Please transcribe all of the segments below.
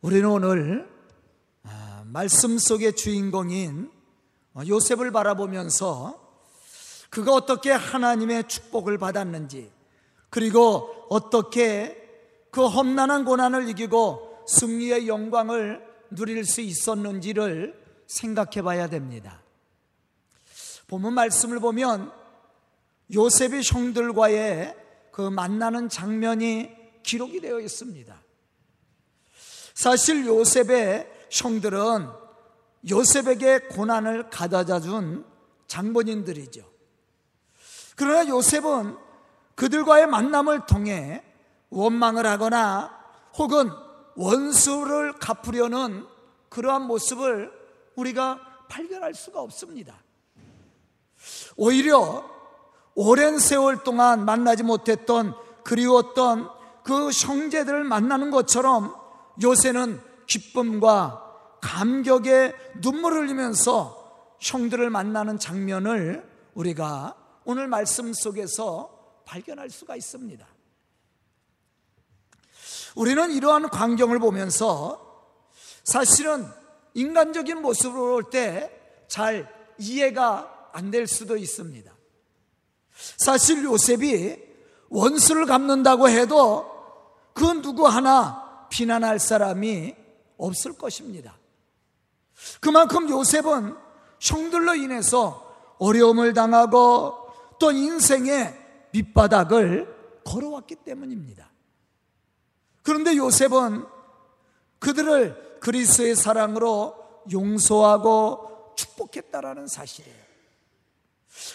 우리는 오늘 아, 말씀 속의 주인공인 요셉을 바라보면서 그가 어떻게 하나님의 축복을 받았는지 그리고 어떻게 그 험난한 고난을 이기고 승리의 영광을 누릴 수 있었는지를 생각해 봐야 됩니다. 본문 말씀을 보면 요셉의 형들과의 그 만나는 장면이 기록이 되어 있습니다. 사실 요셉의 형들은 요셉에게 고난을 가져다 준 장본인들이죠. 그러나 요셉은 그들과의 만남을 통해 원망을 하거나 혹은 원수를 갚으려는 그러한 모습을 우리가 발견할 수가 없습니다. 오히려 오랜 세월 동안 만나지 못했던 그리웠던 그 형제들을 만나는 것처럼 요새는 기쁨과 감격의 눈물을 흘리면서 형들을 만나는 장면을 우리가 오늘 말씀 속에서 발견할 수가 있습니다. 우리는 이러한 광경을 보면서 사실은 인간적인 모습으로 볼 때 잘 이해가 안 될 수도 있습니다. 사실 요셉이 원수를 갚는다고 해도 그 누구 하나 비난할 사람이 없을 것입니다. 그만큼 요셉은 형들로 인해서 어려움을 당하고 또 인생의 밑바닥을 걸어왔기 때문입니다. 그런데 요셉은 그들을 그리스의 사랑으로 용서하고 축복했다라는 사실이에요.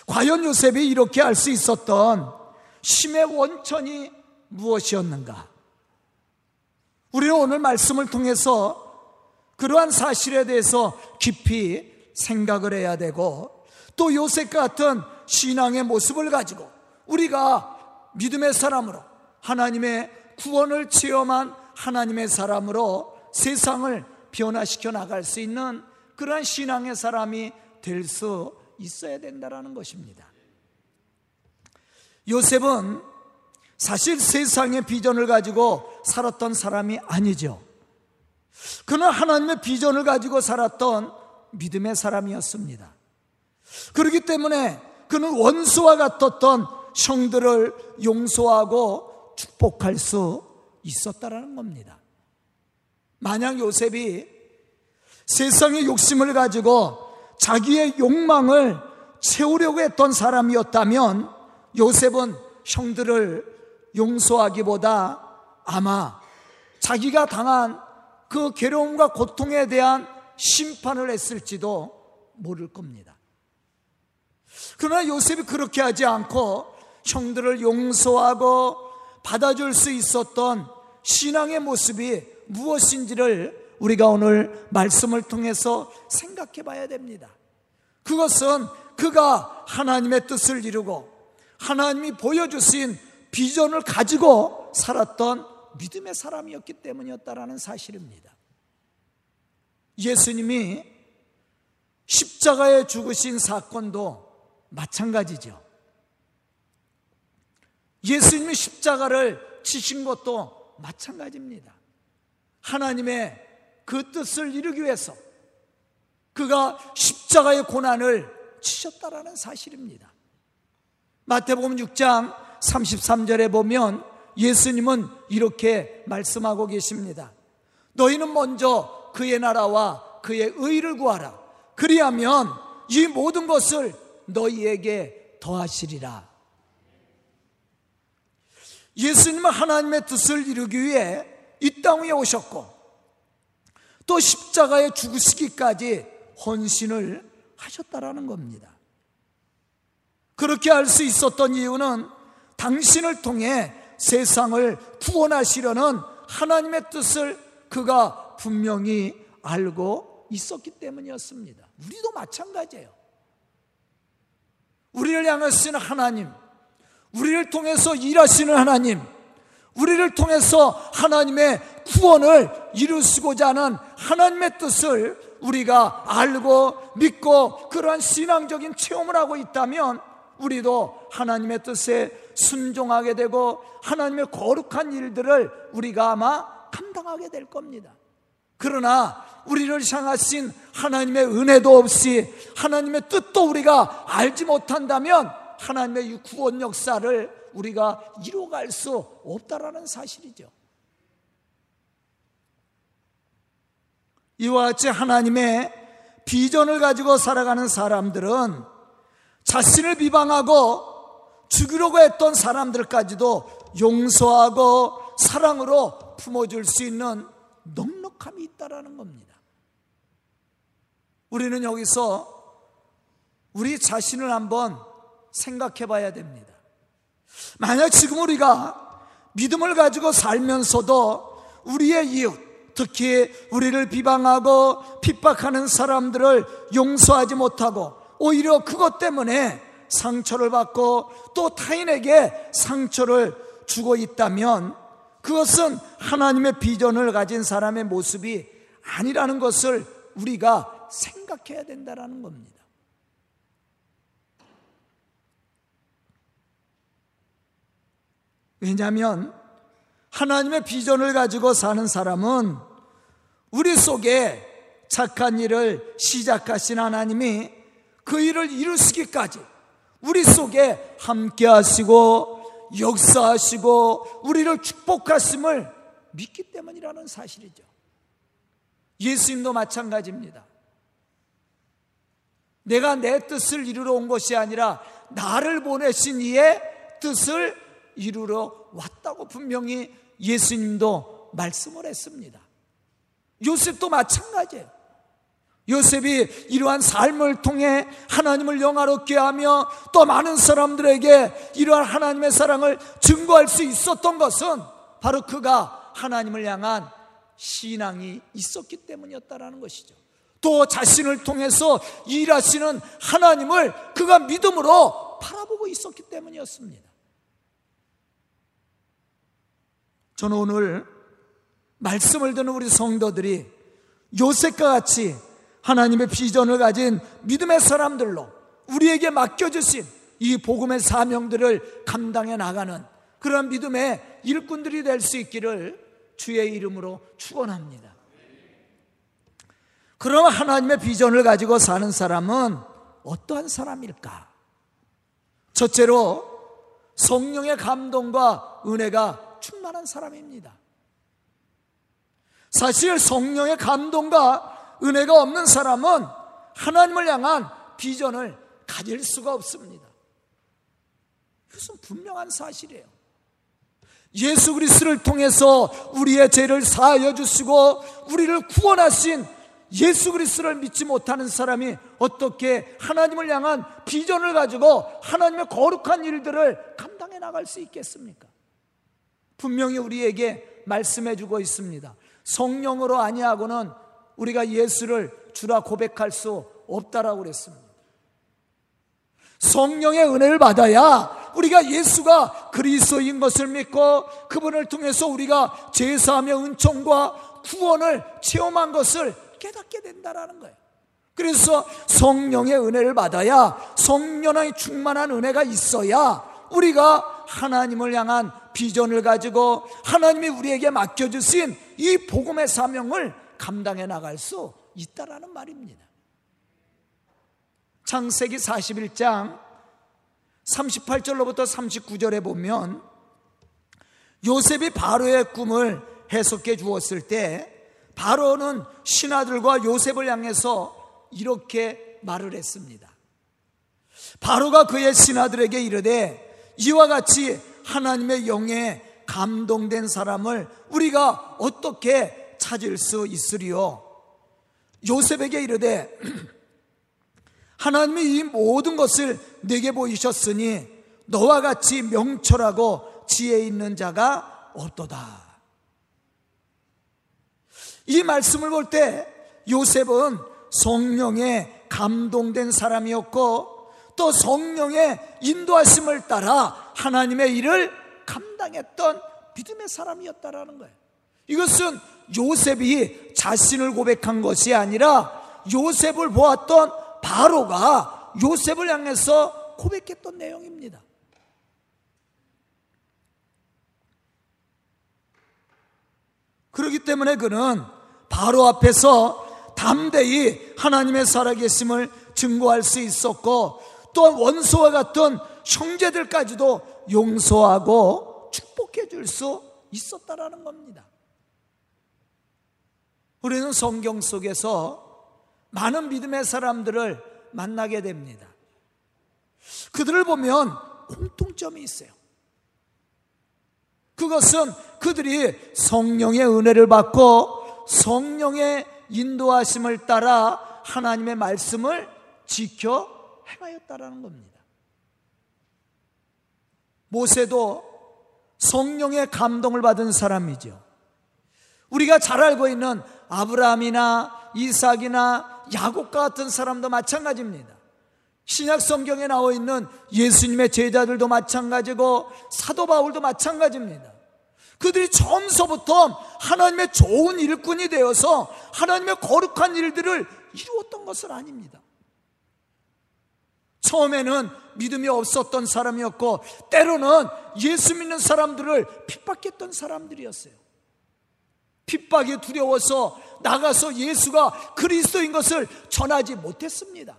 과연 요셉이 이렇게 할 수 있었던 심의 원천이 무엇이었는가? 우리는 오늘 말씀을 통해서 그러한 사실에 대해서 깊이 생각을 해야 되고 또 요셉 같은 신앙의 모습을 가지고 우리가 믿음의 사람으로 하나님의 구원을 체험한 하나님의 사람으로 세상을 변화시켜 나갈 수 있는 그러한 신앙의 사람이 될 수 있어야 된다는 것입니다. 요셉은 사실 세상의 비전을 가지고 살았던 사람이 아니죠. 그는 하나님의 비전을 가지고 살았던 믿음의 사람이었습니다. 그렇기 때문에 그는 원수와 같았던 형들을 용서하고 축복할 수 있었다라는 겁니다. 만약 요셉이 세상의 욕심을 가지고 자기의 욕망을 채우려고 했던 사람이었다면 요셉은 형들을 용서하기보다 아마 자기가 당한 그 괴로움과 고통에 대한 심판을 했을지도 모를 겁니다. 그러나 요셉이 그렇게 하지 않고 형들을 용서하고 받아줄 수 있었던 신앙의 모습이 무엇인지를 우리가 오늘 말씀을 통해서 생각해 봐야 됩니다. 그것은 그가 하나님의 뜻을 이루고 하나님이 보여주신 비전을 가지고 살았던 믿음의 사람이었기 때문이었다라는 사실입니다. 예수님이 십자가에 죽으신 사건도 마찬가지죠. 예수님이 십자가를 치신 것도 마찬가지입니다. 하나님의 그 뜻을 이루기 위해서 그가 십자가의 고난을 치셨다라는 사실입니다. 마태복음 6장 33절에 보면 예수님은 이렇게 말씀하고 계십니다. 너희는 먼저 그의 나라와 그의 의를 구하라. 그리하면 이 모든 것을 너희에게 더하시리라. 예수님은 하나님의 뜻을 이루기 위해 이 땅 위에 오셨고 또 십자가에 죽으시기까지 헌신을 하셨다라는 겁니다. 그렇게 할 수 있었던 이유는 당신을 통해 세상을 구원하시려는 하나님의 뜻을 그가 분명히 알고 있었기 때문이었습니다. 우리도 마찬가지예요. 우리를 향하시는 하나님, 우리를 통해서 일하시는 하나님, 우리를 통해서 하나님의 구원을 이루시고자 하는 하나님의 뜻을 우리가 알고 믿고 그러한 신앙적인 체험을 하고 있다면 우리도 하나님의 뜻에 순종하게 되고 하나님의 거룩한 일들을 우리가 아마 감당하게 될 겁니다. 그러나 우리를 향하신 하나님의 은혜도 없이 하나님의 뜻도 우리가 알지 못한다면 하나님의 이 구원 역사를 우리가 이루어갈 수 없다라는 사실이죠. 이와 같이 하나님의 비전을 가지고 살아가는 사람들은 자신을 비방하고 죽이려고 했던 사람들까지도 용서하고 사랑으로 품어줄 수 있는 넉넉함이 있다라는 겁니다. 우리는 여기서 우리 자신을 한번 생각해 봐야 됩니다. 만약 지금 우리가 믿음을 가지고 살면서도 우리의 이웃, 특히 우리를 비방하고 핍박하는 사람들을 용서하지 못하고 오히려 그것 때문에 상처를 받고 또 타인에게 상처를 주고 있다면 그것은 하나님의 비전을 가진 사람의 모습이 아니라는 것을 우리가 생각해야 된다는 겁니다. 왜냐하면 하나님의 비전을 가지고 사는 사람은 우리 속에 착한 일을 시작하신 하나님이 그 일을 이루시기까지 우리 속에 함께 하시고 역사하시고 우리를 축복하심을 믿기 때문이라는 사실이죠. 예수님도 마찬가지입니다. 내가 내 뜻을 이루러 온 것이 아니라 나를 보내신 이의 뜻을 이루러 왔다고 분명히 예수님도 말씀을 했습니다. 요셉도 마찬가지예요. 요셉이 이러한 삶을 통해 하나님을 영화롭게 하며 또 많은 사람들에게 이러한 하나님의 사랑을 증거할 수 있었던 것은 바로 그가 하나님을 향한 신앙이 있었기 때문이었다라는 것이죠. 또 자신을 통해서 일하시는 하나님을 그가 믿음으로 바라보고 있었기 때문이었습니다. 저는 오늘 말씀을 듣는 우리 성도들이 요셉과 같이 하나님의 비전을 가진 믿음의 사람들로 우리에게 맡겨주신 이 복음의 사명들을 감당해 나가는 그런 믿음의 일꾼들이 될 수 있기를 주의 이름으로 축원합니다. 그럼 하나님의 비전을 가지고 사는 사람은 어떠한 사람일까? 첫째로 성령의 감동과 은혜가 충만한 사람입니다. 사실 성령의 감동과 은혜가 없는 사람은 하나님을 향한 비전을 가질 수가 없습니다. 이것은 분명한 사실이에요. 예수 그리스도를 통해서 우리의 죄를 사하여 주시고 우리를 구원하신 예수 그리스도를 믿지 못하는 사람이 어떻게 하나님을 향한 비전을 가지고 하나님의 거룩한 일들을 감당해 나갈 수 있겠습니까? 분명히 우리에게 말씀해 주고 있습니다. 성령으로 아니하고는 우리가 예수를 주라 고백할 수 없다라고 그랬습니다. 성령의 은혜를 받아야 우리가 예수가 그리스도인 것을 믿고 그분을 통해서 우리가 제사하며 은총과 구원을 체험한 것을 깨닫게 된다라는 거예요. 그래서 성령의 은혜를 받아야 성령의 충만한 은혜가 있어야 우리가 하나님을 향한 비전을 가지고 하나님이 우리에게 맡겨주신 이 복음의 사명을 감당해 나갈 수 있다라는 말입니다. 창세기 41장 38절로부터 39절에 보면 요셉이 바로의 꿈을 해석해 주었을 때 바로는 신하들과 요셉을 향해서 이렇게 말을 했습니다. 바로가 그의 신하들에게 이르되 이와 같이 하나님의 영에 감동된 사람을 우리가 어떻게 찾을 수 있으리요? 요셉에게 이르되 하나님이 이 모든 것을 내게 보이셨으니 너와 같이 명철하고 지혜 있는 자가 없도다. 이 말씀을 볼 때 요셉은 성령에 감동된 사람이었고 또 성령의 인도하심을 따라 하나님의 일을 감당했던 믿음의 사람이었다라는 거예요. 이것은 요셉이 자신을 고백한 것이 아니라 요셉을 보았던 바로가 요셉을 향해서 고백했던 내용입니다. 그렇기 때문에 그는 바로 앞에서 담대히 하나님의 살아계심을 증거할 수 있었고 또 원수와 같은 형제들까지도 용서하고 축복해 줄 수 있었다라는 겁니다. 우리는 성경 속에서 많은 믿음의 사람들을 만나게 됩니다. 그들을 보면 공통점이 있어요. 그것은 그들이 성령의 은혜를 받고 성령의 인도하심을 따라 하나님의 말씀을 지켜 행하였다라는 겁니다. 모세도 성령의 감동을 받은 사람이죠. 우리가 잘 알고 있는 아브라함이나 이삭이나 야곱과 같은 사람도 마찬가지입니다. 신약 성경에 나와 있는 예수님의 제자들도 마찬가지고 사도 바울도 마찬가지입니다. 그들이 처음서부터 하나님의 좋은 일꾼이 되어서 하나님의 거룩한 일들을 이루었던 것은 아닙니다. 처음에는 믿음이 없었던 사람이었고 때로는 예수 믿는 사람들을 핍박했던 사람들이었어요. 핍박이 두려워서 나가서 예수가 그리스도인 것을 전하지 못했습니다.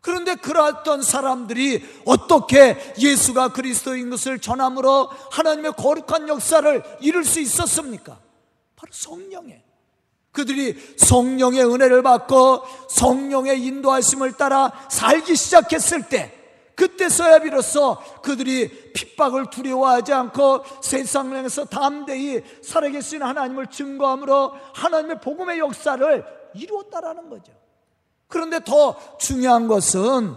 그런데 그러했던 사람들이 어떻게 예수가 그리스도인 것을 전함으로 하나님의 거룩한 역사를 이룰 수 있었습니까? 바로 성령에. 그들이 성령의 은혜를 받고 성령의 인도하심을 따라 살기 시작했을 때 그때서야 비로소 그들이 핍박을 두려워하지 않고 세상에서 담대히 살아계신 하나님을 증거함으로 하나님의 복음의 역사를 이루었다라는 거죠. 그런데 더 중요한 것은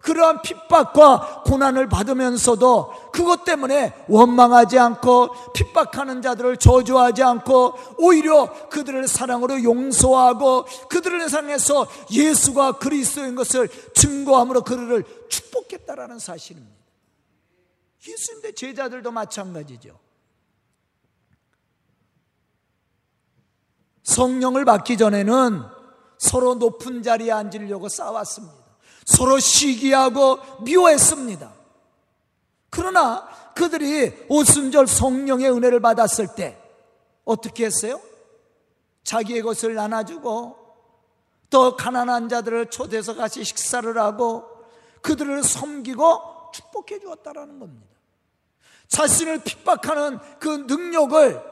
그러한 핍박과 고난을 받으면서도 그것 때문에 원망하지 않고 핍박하는 자들을 저주하지 않고 오히려 그들을 사랑으로 용서하고 그들을 상해서 예수가 그리스도인 것을 증거함으로 그들을 축복했다라는 사실입니다. 예수님의 제자들도 마찬가지죠. 성령을 받기 전에는 서로 높은 자리에 앉으려고 싸웠습니다. 서로 시기하고 미워했습니다. 그러나 그들이 오순절 성령의 은혜를 받았을 때 어떻게 했어요? 자기의 것을 나눠주고 또 가난한 자들을 초대해서 같이 식사를 하고 그들을 섬기고 축복해 주었다라는 겁니다. 자신을 핍박하는 그 능력을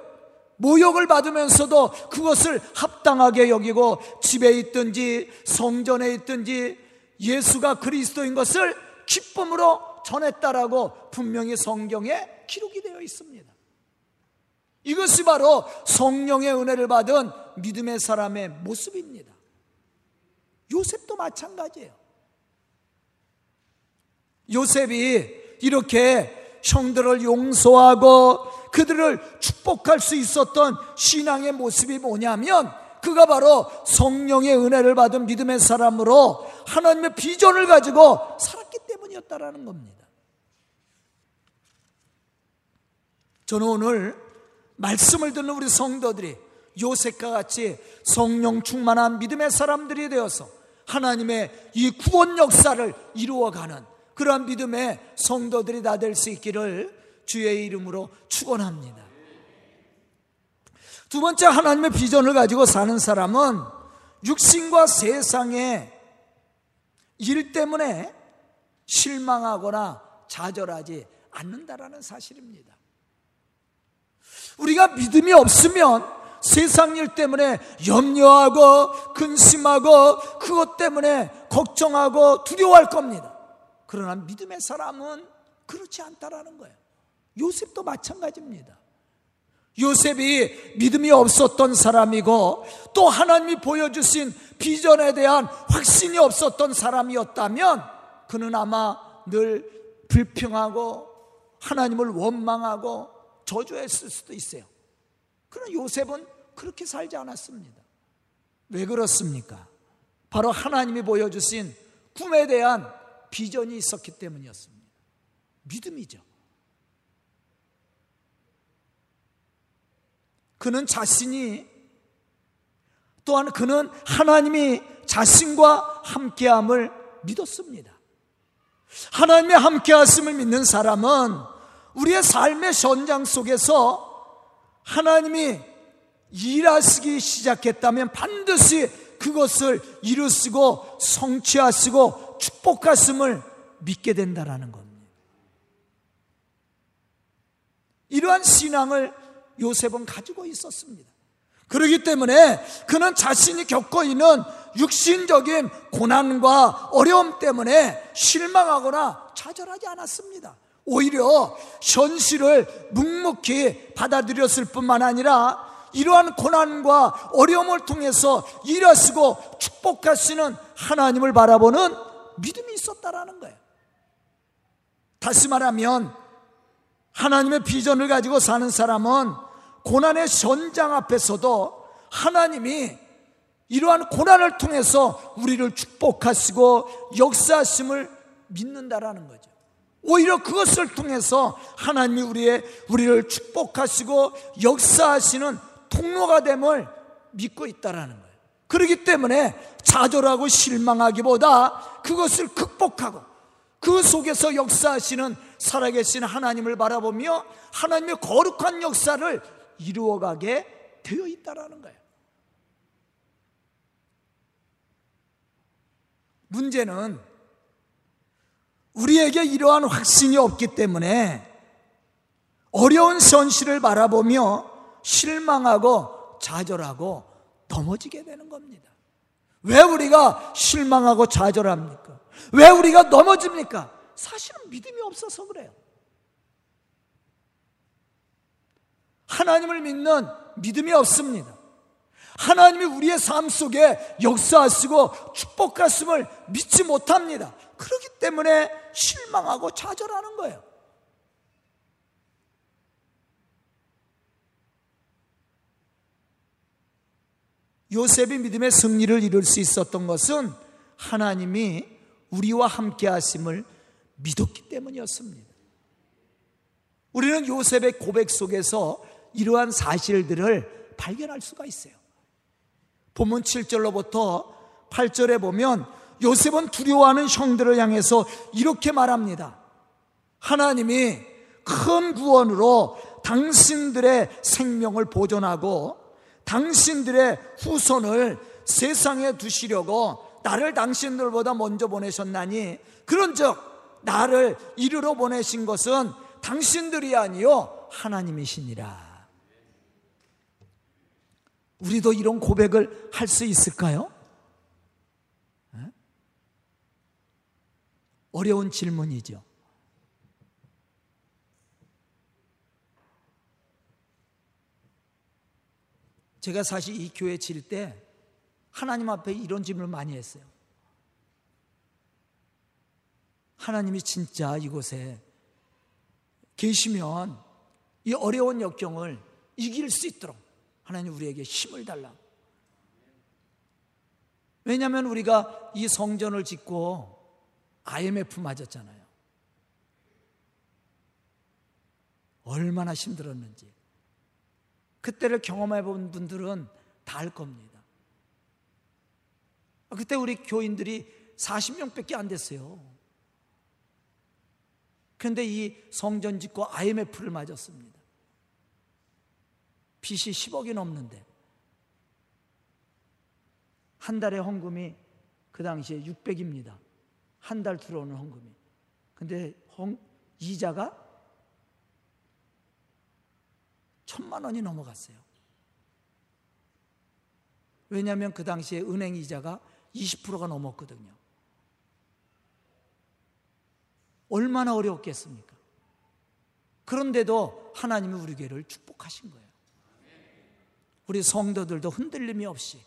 모욕을 받으면서도 그것을 합당하게 여기고 집에 있든지 성전에 있든지 예수가 그리스도인 것을 기쁨으로 전했다라고 분명히 성경에 기록이 되어 있습니다. 이것이 바로 성령의 은혜를 받은 믿음의 사람의 모습입니다. 요셉도 마찬가지예요. 요셉이 이렇게 형들을 용서하고 그들을 축복할 수 있었던 신앙의 모습이 뭐냐면 그가 바로 성령의 은혜를 받은 믿음의 사람으로 하나님의 비전을 가지고 살았기 때문이었다라는 겁니다. 저는 오늘 말씀을 듣는 우리 성도들이 요셉과 같이 성령 충만한 믿음의 사람들이 되어서 하나님의 이 구원 역사를 이루어가는 그러한 믿음의 성도들이 다 될 수 있기를 주의 이름으로 축원합니다. 두 번째 하나님의 비전을 가지고 사는 사람은 육신과 세상의 일 때문에 실망하거나 좌절하지 않는다라는 사실입니다. 우리가 믿음이 없으면 세상 일 때문에 염려하고 근심하고 그것 때문에 걱정하고 두려워할 겁니다. 그러나 믿음의 사람은 그렇지 않다라는 거예요. 요셉도 마찬가지입니다. 요셉이 믿음이 없었던 사람이고 또 하나님이 보여주신 비전에 대한 확신이 없었던 사람이었다면 그는 아마 늘 불평하고 하나님을 원망하고 저주했을 수도 있어요. 그러나 요셉은 그렇게 살지 않았습니다. 왜 그렇습니까? 바로 하나님이 보여주신 꿈에 대한 비전이 있었기 때문이었습니다. 믿음이죠. 그는 자신이 또한 그는 하나님이 자신과 함께함을 믿었습니다. 하나님의 함께하심을 믿는 사람은 우리의 삶의 현장 속에서 하나님이 일하시기 시작했다면 반드시 그것을 이루시고 성취하시고 축복하심을 믿게 된다라는 겁니다. 이러한 신앙을 요셉은 가지고 있었습니다. 그렇기 때문에 그는 자신이 겪고 있는 육신적인 고난과 어려움 때문에 실망하거나 좌절하지 않았습니다. 오히려 현실을 묵묵히 받아들였을 뿐만 아니라 이러한 고난과 어려움을 통해서 일하시고 축복하시는 하나님을 바라보는 믿음이 있었다라는 거예요. 다시 말하면 하나님의 비전을 가지고 사는 사람은 고난의 전장 앞에서도 하나님이 이러한 고난을 통해서 우리를 축복하시고 역사하심을 믿는다라는 거죠. 오히려 그것을 통해서 하나님이 우리의 우리를 축복하시고 역사하시는 통로가 됨을 믿고 있다라는 거예요. 그렇기 때문에 좌절하고 실망하기보다 그것을 극복하고 그 속에서 역사하시는 살아계신 하나님을 바라보며 하나님의 거룩한 역사를 이루어가게 되어 있다라는 거예요. 문제는 우리에게 이러한 확신이 없기 때문에 어려운 현실을 바라보며 실망하고 좌절하고 넘어지게 되는 겁니다. 왜 우리가 실망하고 좌절합니까? 왜 우리가 넘어집니까? 사실은 믿음이 없어서 그래요. 하나님을 믿는 믿음이 없습니다. 하나님이 우리의 삶 속에 역사하시고 축복하심을 믿지 못합니다. 그렇기 때문에 실망하고 좌절하는 거예요. 요셉이 믿음의 승리를 이룰 수 있었던 것은 하나님이 우리와 함께 하심을 믿었기 때문이었습니다. 우리는 요셉의 고백 속에서 이러한 사실들을 발견할 수가 있어요. 본문 7절로부터 8절에 보면 요셉은 두려워하는 형들을 향해서 이렇게 말합니다. 하나님이 큰 구원으로 당신들의 생명을 보존하고 당신들의 후손을 세상에 두시려고 나를 당신들보다 먼저 보내셨나니 그런즉 나를 이르러 보내신 것은 당신들이 아니요 하나님이시니라. 우리도 이런 고백을 할 수 있을까요? 어려운 질문이죠. 제가 사실 이 교회 질 때 하나님 앞에 이런 질문을 많이 했어요. 하나님이 진짜 이곳에 계시면 이 어려운 역경을 이길 수 있도록 하나님 우리에게 힘을 달라. 왜냐하면 우리가 이 성전을 짓고 IMF 맞았잖아요. 얼마나 힘들었는지. 그때를 경험해 본 분들은 다 알 겁니다. 그때 우리 교인들이 40명밖에 안 됐어요. 그런데 이 성전 짓고 IMF를 맞았습니다. 빚이 10억이 넘는데 한 달에 헌금이 그 당시에 600입니다. 한 달 들어오는 헌금이. 근데 헌, 이자가 천만 원이 넘어갔어요. 왜냐하면 그 당시에 은행 이자가 20%가 넘었거든요. 얼마나 어려웠겠습니까? 그런데도 하나님이 우리 교회를 축복하신 거예요. 우리 성도들도 흔들림이 없이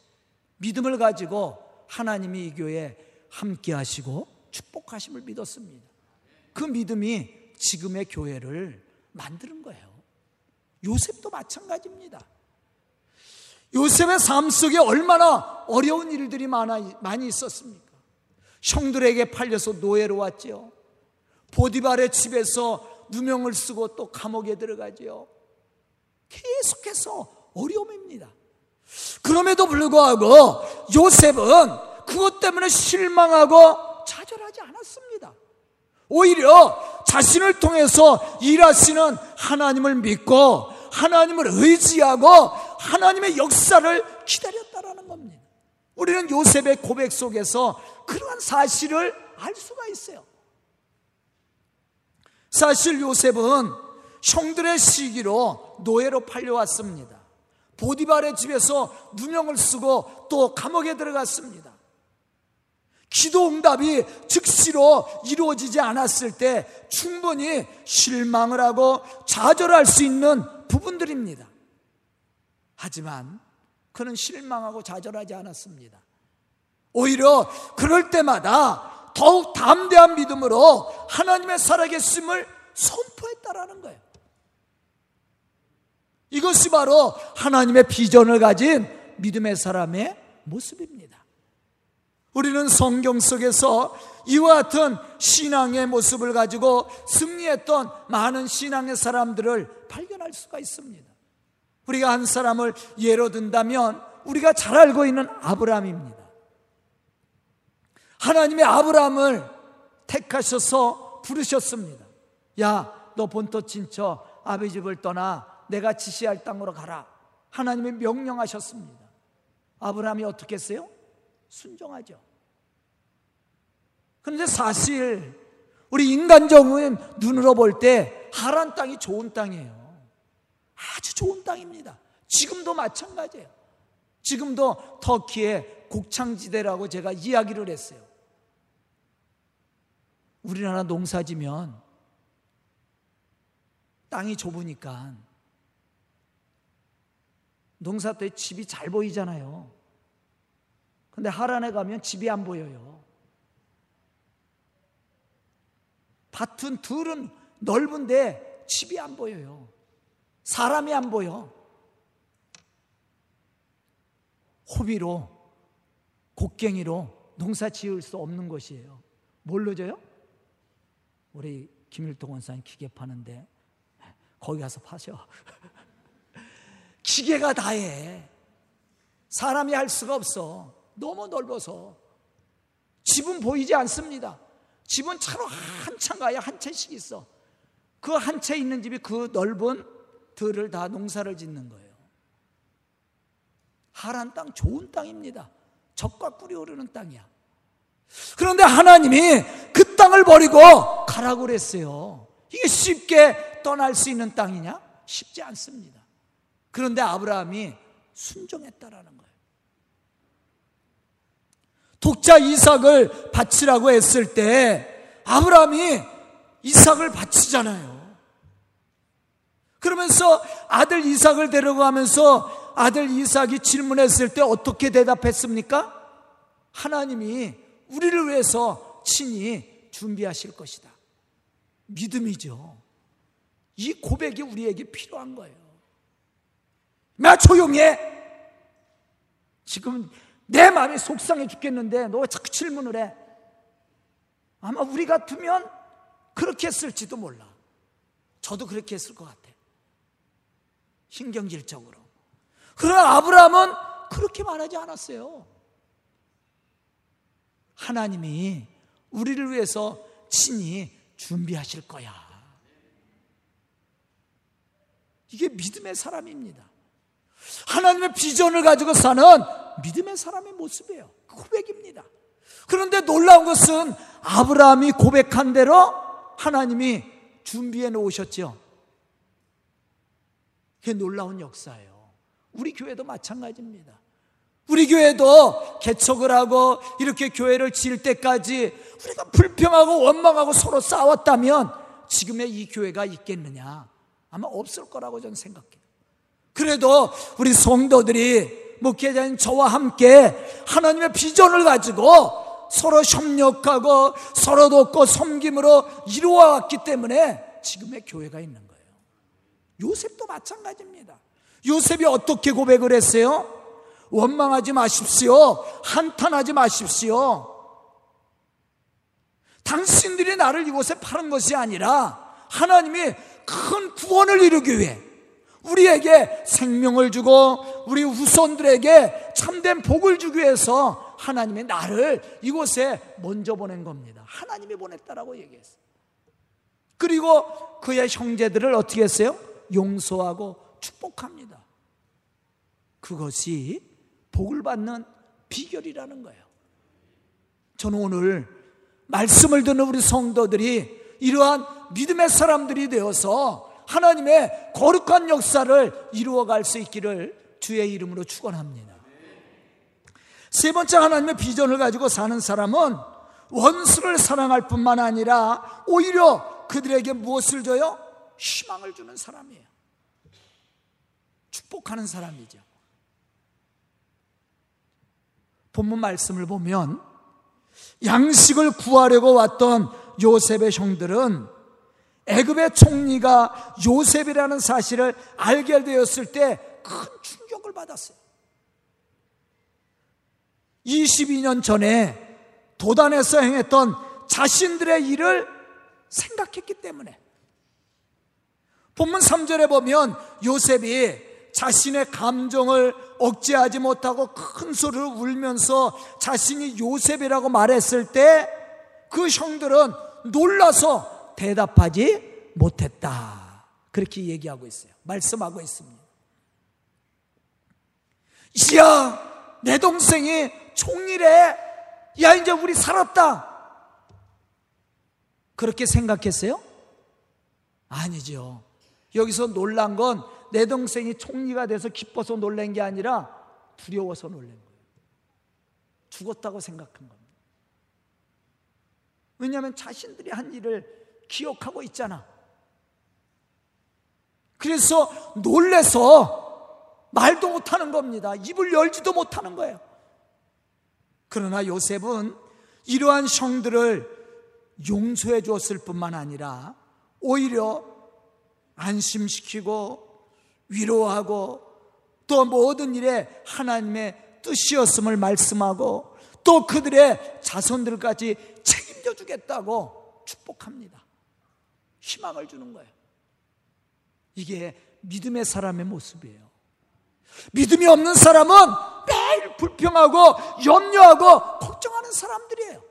믿음을 가지고 하나님이 이 교회에 함께 하시고 축복하심을 믿었습니다. 그 믿음이 지금의 교회를 만드는 거예요. 요셉도 마찬가지입니다. 요셉의 삶 속에 얼마나 어려운 일들이 많아, 많이 있었습니까? 형들에게 팔려서 노예로 왔지요. 보디발의 집에서 누명을 쓰고 또 감옥에 들어가지요. 계속해서 어려움입니다. 그럼에도 불구하고 요셉은 그것 때문에 실망하고 좌절하지 않았습니다. 오히려 자신을 통해서 일하시는 하나님을 믿고 하나님을 의지하고 하나님의 역사를 기다렸다라는 겁니다. 우리는 요셉의 고백 속에서 그러한 사실을 알 수가 있어요. 사실 요셉은 형들의 시기로 노예로 팔려왔습니다. 보디발의 집에서 누명을 쓰고 또 감옥에 들어갔습니다. 기도 응답이 즉시로 이루어지지 않았을 때 충분히 실망을 하고 좌절할 수 있는 부분들입니다. 하지만 그는 실망하고 좌절하지 않았습니다. 오히려 그럴 때마다 더욱 담대한 믿음으로 하나님의 살아계심을 선포했다라는 거예요. 이것이 바로 하나님의 비전을 가진 믿음의 사람의 모습입니다. 우리는 성경 속에서 이와 같은 신앙의 모습을 가지고 승리했던 많은 신앙의 사람들을 발견할 수가 있습니다. 우리가 한 사람을 예로 든다면 우리가 잘 알고 있는 아브라함입니다. 하나님의 아브라함을 택하셔서 부르셨습니다. 야, 너 본토 친처 아비 집을 떠나 내가 지시할 땅으로 가라. 하나님이 명령하셨습니다. 아브라함이 어떻게 했어요? 순종하죠. 그런데 사실 우리 인간적인 눈으로 볼 때 하란 땅이 좋은 땅이에요. 아주 좋은 땅입니다. 지금도 마찬가지예요. 지금도 터키의 곡창지대라고 제가 이야기를 했어요. 우리나라 농사지면 땅이 좁으니까 농사 때 집이 잘 보이잖아요. 근데 하란에 가면 집이 안 보여요. 밭은 둘은 넓은데 집이 안 보여요. 사람이 안 보여. 호비로, 곡괭이로 농사 지을 수 없는 것이에요. 뭘로 져요? 우리 김일동 원사님 기계 파는데 거기 가서 파셔. 기계가 다 해. 사람이 할 수가 없어. 너무 넓어서. 집은 보이지 않습니다. 집은 차로 한참 가야 한 채씩 있어. 그 한 채 있는 집이 그 넓은 들을 다 농사를 짓는 거예요. 하란 땅 좋은 땅입니다. 적과 꿀이 오르는 땅이야. 그런데 하나님이 그 땅을 버리고 가라고 그랬어요. 이게 쉽게 떠날 수 있는 땅이냐? 쉽지 않습니다. 그런데 아브라함이 순종했다라는 거예요. 독자 이삭을 바치라고 했을 때 아브라함이 이삭을 바치잖아요. 그러면서 아들 이삭을 데려가면서 아들 이삭이 질문했을 때 어떻게 대답했습니까? 하나님이 우리를 위해서 친히 준비하실 것이다. 믿음이죠. 이 고백이 우리에게 필요한 거예요. 나 조용해. 지금 내 마음이 속상해 죽겠는데 너 왜 자꾸 질문을 해? 아마 우리 같으면 그렇게 했을지도 몰라. 저도 그렇게 했을 것 같아. 신경질적으로. 그러나 아브라함은 그렇게 말하지 않았어요. 하나님이 우리를 위해서 친히 준비하실 거야. 이게 믿음의 사람입니다. 하나님의 비전을 가지고 사는 믿음의 사람의 모습이에요. 고백입니다. 그런데 놀라운 것은 아브라함이 고백한 대로 하나님이 준비해 놓으셨죠. 그게 놀라운 역사예요. 우리 교회도 마찬가지입니다. 우리 교회도 개척을 하고 이렇게 교회를 지을 때까지 우리가 불평하고 원망하고 서로 싸웠다면 지금의 이 교회가 있겠느냐? 아마 없을 거라고 저는 생각해요. 그래도 우리 성도들이 목회자인 저와 함께 하나님의 비전을 가지고 서로 협력하고 서로 돕고 섬김으로 이루어왔기 때문에 지금의 교회가 있는 거예요. 요셉도 마찬가지입니다. 요셉이 어떻게 고백을 했어요? 원망하지 마십시오. 한탄하지 마십시오. 당신들이 나를 이곳에 파는 것이 아니라 하나님이 큰 구원을 이루기 위해 우리에게 생명을 주고 우리 후손들에게 참된 복을 주기 위해서 하나님이 나를 이곳에 먼저 보낸 겁니다. 하나님이 보냈다라고 얘기했어요. 그리고 그의 형제들을 어떻게 했어요? 용서하고 축복합니다. 그것이 복을 받는 비결이라는 거예요. 저는 오늘 말씀을 듣는 우리 성도들이 이러한 믿음의 사람들이 되어서 하나님의 거룩한 역사를 이루어갈 수 있기를 주의 이름으로 축원합니다. 세 번째 하나님의 비전을 가지고 사는 사람은 원수를 사랑할 뿐만 아니라 오히려 그들에게 무엇을 줘요? 희망을 주는 사람이에요. 축복하는 사람이죠. 본문 말씀을 보면 양식을 구하려고 왔던 요셉의 형들은 애굽의 총리가 요셉이라는 사실을 알게 되었을 때 큰 충격을 받았어요. 22년 전에 도단에서 행했던 자신들의 일을 생각했기 때문에 본문 3절에 보면 요셉이 자신의 감정을 억제하지 못하고 큰 소리를 울면서 자신이 요셉이라고 말했을 때 그 형들은 놀라서 대답하지 못했다. 그렇게 얘기하고 있어요. 말씀하고 있습니다. 이야, 내 동생이 총리래. 야, 이제 우리 살았다. 그렇게 생각했어요? 아니죠. 여기서 놀란 건 내 동생이 총리가 돼서 기뻐서 놀란 게 아니라 두려워서 놀란 거예요. 죽었다고 생각한 겁니다. 왜냐하면 자신들이 한 일을 기억하고 있잖아. 그래서 놀래서 말도 못하는 겁니다. 입을 열지도 못하는 거예요. 그러나 요셉은 이러한 형들을 용서해 주었을 뿐만 아니라 오히려 안심시키고 위로하고 또 모든 일에 하나님의 뜻이었음을 말씀하고 또 그들의 자손들까지 책임져 주겠다고 축복합니다. 희망을 주는 거예요. 이게 믿음의 사람의 모습이에요. 믿음이 없는 사람은 매일 불평하고 염려하고 걱정하는 사람들이에요.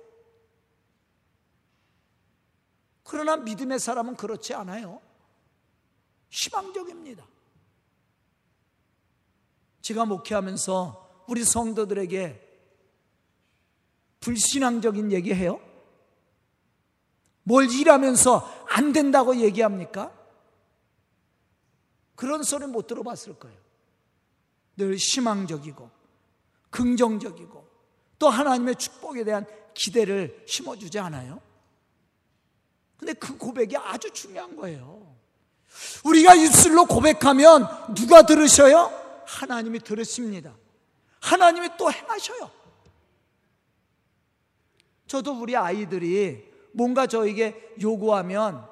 그러나 믿음의 사람은 그렇지 않아요. 희망적입니다. 제가 목회하면서 우리 성도들에게 불신앙적인 얘기해요? 뭘 일하면서 안 된다고 얘기합니까? 그런 소리 못 들어봤을 거예요. 늘 희망적이고 긍정적이고 또 하나님의 축복에 대한 기대를 심어주지 않아요? 근데 그 고백이 아주 중요한 거예요. 우리가 입술로 고백하면 누가 들으셔요? 하나님이 들으십니다. 하나님이 또 행하셔요. 저도 우리 아이들이 뭔가 저에게 요구하면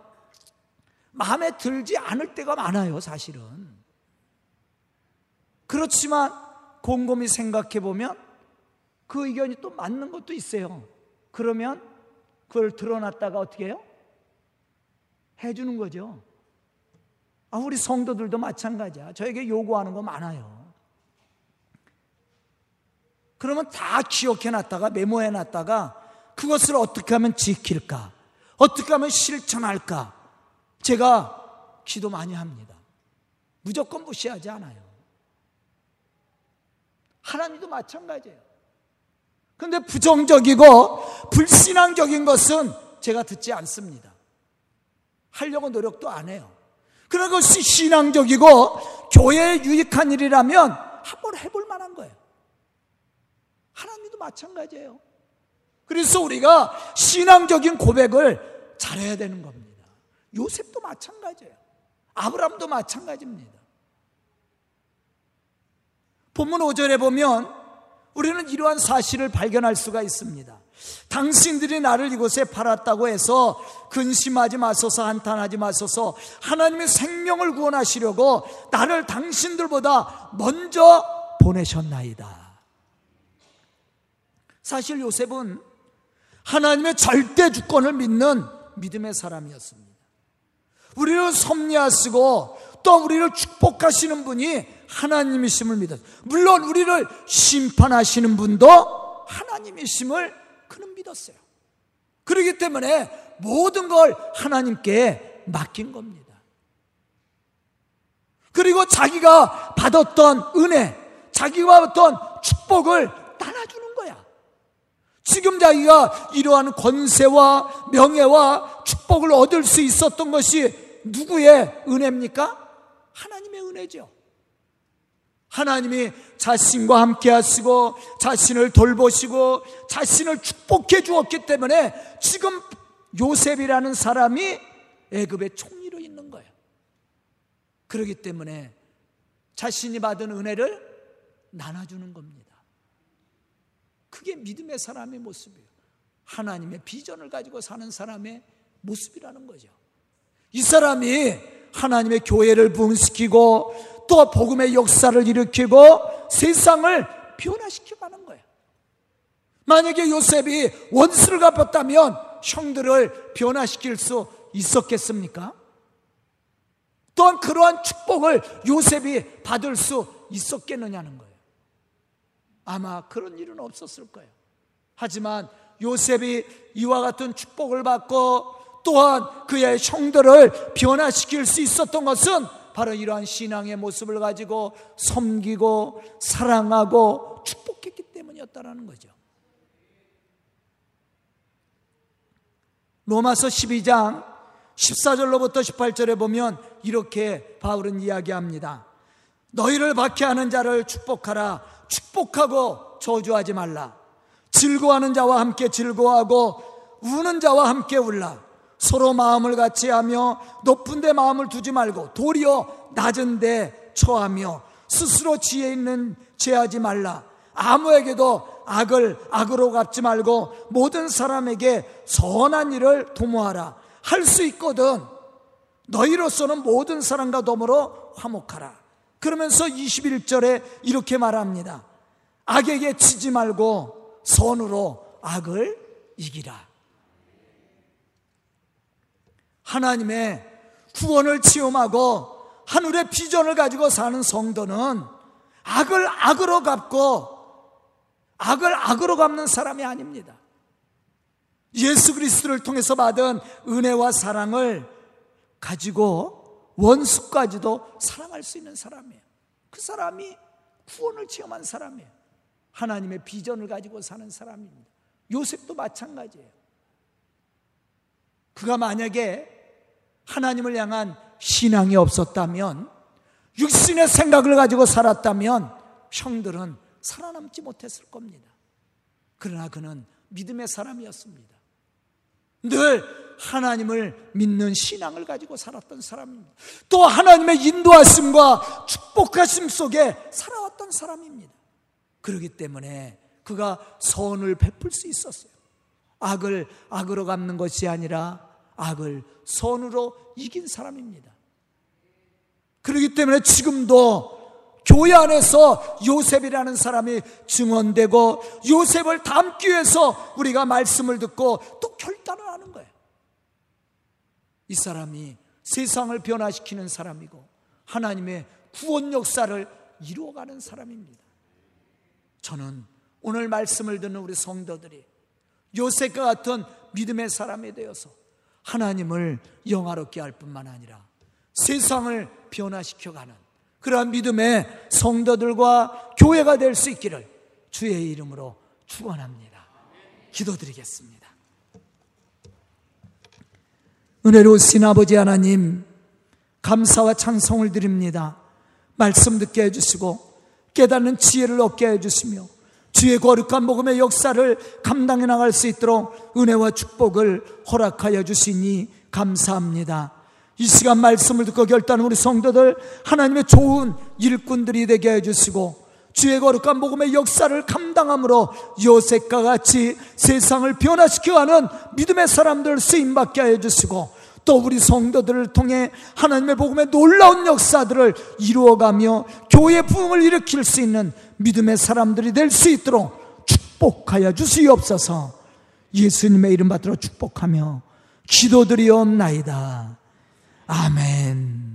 마음에 들지 않을 때가 많아요, 사실은. 그렇지만 곰곰이 생각해 보면 그 의견이 또 맞는 것도 있어요. 그러면 그걸 드러났다가 어떻게 해요? 해주는 거죠. 아, 우리 성도들도 마찬가지야. 저에게 요구하는 거 많아요. 그러면 다 기억해 놨다가 메모해 놨다가 그것을 어떻게 하면 지킬까? 어떻게 하면 실천할까? 제가 기도 많이 합니다. 무조건 무시하지 않아요. 하나님도 마찬가지예요. 근데 부정적이고 불신앙적인 것은 제가 듣지 않습니다. 하려고 노력도 안 해요. 그런 것이 신앙적이고 교회에 유익한 일이라면 한번 해볼 만한 거예요. 하나님도 마찬가지예요. 그래서 우리가 신앙적인 고백을 잘해야 되는 겁니다. 요셉도 마찬가지예요. 아브람도 마찬가지입니다. 본문 5절에 보면 우리는 이러한 사실을 발견할 수가 있습니다. 당신들이 나를 이곳에 팔았다고 해서 근심하지 마소서 한탄하지 마소서 하나님의 생명을 구원하시려고 나를 당신들보다 먼저 보내셨나이다. 사실 요셉은 하나님의 절대 주권을 믿는 믿음의 사람이었습니다. 우리를 섭리하시고 또 우리를 축복하시는 분이 하나님이심을 믿었. 물론 우리를 심판하시는 분도 하나님이심을 그는 믿었어요. 그렇기 때문에 모든 걸 하나님께 맡긴 겁니다. 그리고 자기가 받았던 은혜, 자기가 어떤 축복을. 지금 자기가 이러한 권세와 명예와 축복을 얻을 수 있었던 것이 누구의 은혜입니까? 하나님의 은혜죠. 하나님이 자신과 함께 하시고 자신을 돌보시고 자신을 축복해 주었기 때문에 지금 요셉이라는 사람이 애굽의 총리로 있는 거예요. 그렇기 때문에 자신이 받은 은혜를 나눠주는 겁니다. 그게 믿음의 사람의 모습이에요. 하나님의 비전을 가지고 사는 사람의 모습이라는 거죠. 이 사람이 하나님의 교회를 부흥시키고 또 복음의 역사를 일으키고 세상을 변화시켜 가는 거예요. 만약에 요셉이 원수를 갚았다면 형들을 변화시킬 수 있었겠습니까? 또한 그러한 축복을 요셉이 받을 수 있었겠느냐는 거예요. 아마 그런 일은 없었을 거예요. 하지만 요셉이 이와 같은 축복을 받고 또한 그의 형들을 변화시킬 수 있었던 것은 바로 이러한 신앙의 모습을 가지고 섬기고 사랑하고 축복했기 때문이었다는 거죠. 로마서 12장 14절로부터 18절에 보면 이렇게 바울은 이야기합니다. 너희를 박해하는 자를 축복하라. 축복하고 저주하지 말라. 즐거워하는 자와 함께 즐거워하고 우는 자와 함께 울라. 서로 마음을 같이 하며 높은 데 마음을 두지 말고 도리어 낮은 데 처하며 스스로 지혜 있는 죄하지 말라. 아무에게도 악을 악으로 갚지 말고 모든 사람에게 선한 일을 도모하라. 할 수 있거든. 너희로서는 모든 사람과 더불어 화목하라. 그러면서 21절에 이렇게 말합니다. 악에게 치지 말고 선으로 악을 이기라. 하나님의 구원을 체험하고 하늘의 비전을 가지고 사는 성도는 악을 악으로 갚고 악을 악으로 갚는 사람이 아닙니다. 예수 그리스도를 통해서 받은 은혜와 사랑을 가지고 원수까지도 사랑할 수 있는 사람이에요. 그 사람이 구원을 체험한 사람이에요. 하나님의 비전을 가지고 사는 사람입니다. 요셉도 마찬가지예요. 그가 만약에 하나님을 향한 신앙이 없었다면, 육신의 생각을 가지고 살았다면, 형들은 살아남지 못했을 겁니다. 그러나 그는 믿음의 사람이었습니다. 늘 하나님을 믿는 신앙을 가지고 살았던 사람입니다. 또 하나님의 인도하심과 축복하심 속에 살아왔던 사람입니다. 그렇기 때문에 그가 선을 베풀 수 있었어요. 악을 악으로 갚는 것이 아니라 악을 선으로 이긴 사람입니다. 그렇기 때문에 지금도 교회 안에서 요셉이라는 사람이 증언되고 요셉을 담기 위해서 우리가 말씀을 듣고 또 결단을 하는 거예요. 이 사람이 세상을 변화시키는 사람이고 하나님의 구원 역사를 이루어가는 사람입니다. 저는 오늘 말씀을 듣는 우리 성도들이 요셉과 같은 믿음의 사람이 되어서 하나님을 영화롭게 할 뿐만 아니라 세상을 변화시켜가는 그러한 믿음의 성도들과 교회가 될 수 있기를 주의 이름으로 축원합니다. 기도드리겠습니다. 은혜로우신 아버지 하나님 감사와 찬송을 드립니다. 말씀 듣게 해주시고 깨닫는 지혜를 얻게 해주시며 주의 거룩한 복음의 역사를 감당해 나갈 수 있도록 은혜와 축복을 허락하여 주시니 감사합니다. 이 시간 말씀을 듣고 결단한 우리 성도들 하나님의 좋은 일꾼들이 되게 해주시고 주의 거룩한 복음의 역사를 감당함으로 요셉과 같이 세상을 변화시켜가는 믿음의 사람들 쓰임 받게 해주시고 또 우리 성도들을 통해 하나님의 복음의 놀라운 역사들을 이루어가며 교회 부흥을 일으킬 수 있는 믿음의 사람들이 될 수 있도록 축복하여 주시옵소서 예수님의 이름 받들어 축복하며 기도드리옵나이다. 아멘.